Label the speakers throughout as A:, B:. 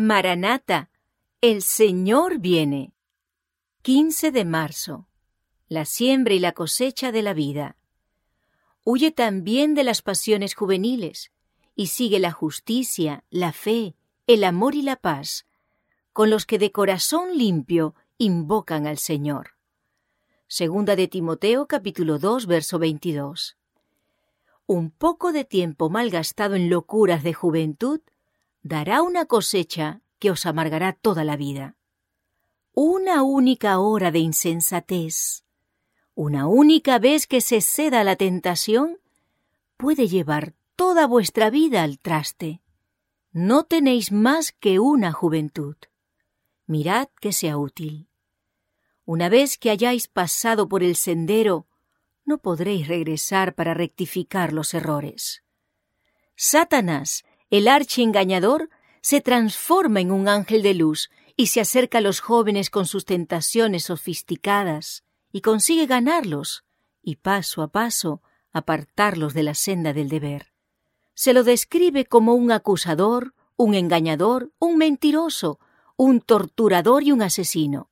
A: Maranata, el Señor viene. 15 de marzo. La siembra y la cosecha de la vida. Huye también de las pasiones juveniles y sigue la justicia, la fe, el amor y la paz, con los que de corazón limpio invocan al Señor. Segunda de Timoteo capítulo 2 verso 22. Un poco de tiempo malgastado en locuras de juventud dará una cosecha que os amargará toda la vida. Una única hora de insensatez, una única vez que se ceda a la tentación, puede llevar toda vuestra vida al traste. No tenéis más que una juventud. Mirad que sea útil. Una vez que hayáis pasado por el sendero, no podréis regresar para rectificar los errores. Satanás el archiengañador se transforma en un ángel de luz y se acerca a los jóvenes con sus tentaciones sofisticadas y consigue ganarlos y paso a paso apartarlos de la senda del deber. Se lo describe como un acusador, un engañador, un mentiroso, un torturador y un asesino.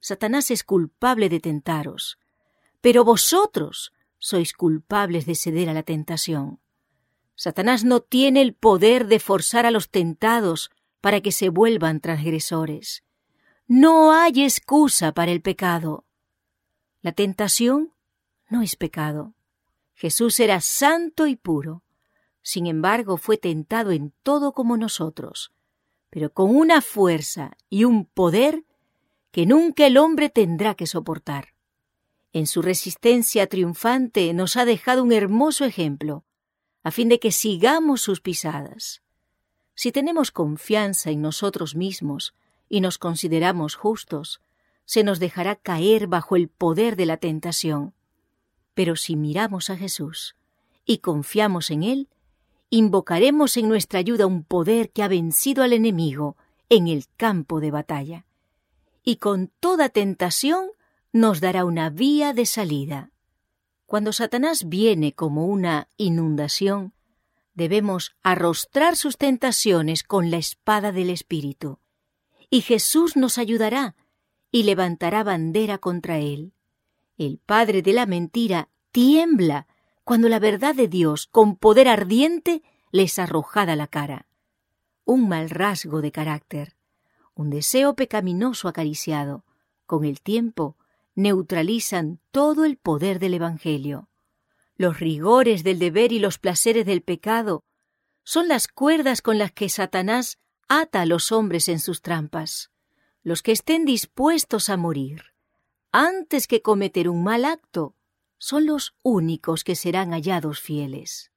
A: Satanás es culpable de tentaros, pero vosotros sois culpables de ceder a la tentación. Satanás no tiene el poder de forzar a los tentados para que se vuelvan transgresores. No hay excusa para el pecado. La tentación no es pecado. Jesús era santo y puro. Sin embargo, fue tentado en todo como nosotros, pero con una fuerza y un poder que nunca el hombre tendrá que soportar. En su resistencia triunfante nos ha dejado un hermoso ejemplo a fin de que sigamos sus pisadas. Si tenemos confianza en nosotros mismos y nos consideramos justos, se nos dejará caer bajo el poder de la tentación. Pero si miramos a Jesús y confiamos en Él, invocaremos en nuestra ayuda un poder que ha vencido al enemigo en el campo de batalla, y con toda tentación nos dará una vía de salida. Cuando Satanás viene como una inundación, debemos arrostrar sus tentaciones con la espada del Espíritu, y Jesús nos ayudará y levantará bandera contra él. El padre de la mentira tiembla cuando la verdad de Dios con poder ardiente les arrojada la cara. Un mal rasgo de carácter, un deseo pecaminoso acariciado, con el tiempo neutralizan todo el poder del Evangelio. Los rigores del deber y los placeres del pecado son las cuerdas con las que Satanás ata a los hombres en sus trampas. Los que estén dispuestos a morir antes que cometer un mal acto son los únicos que serán hallados fieles.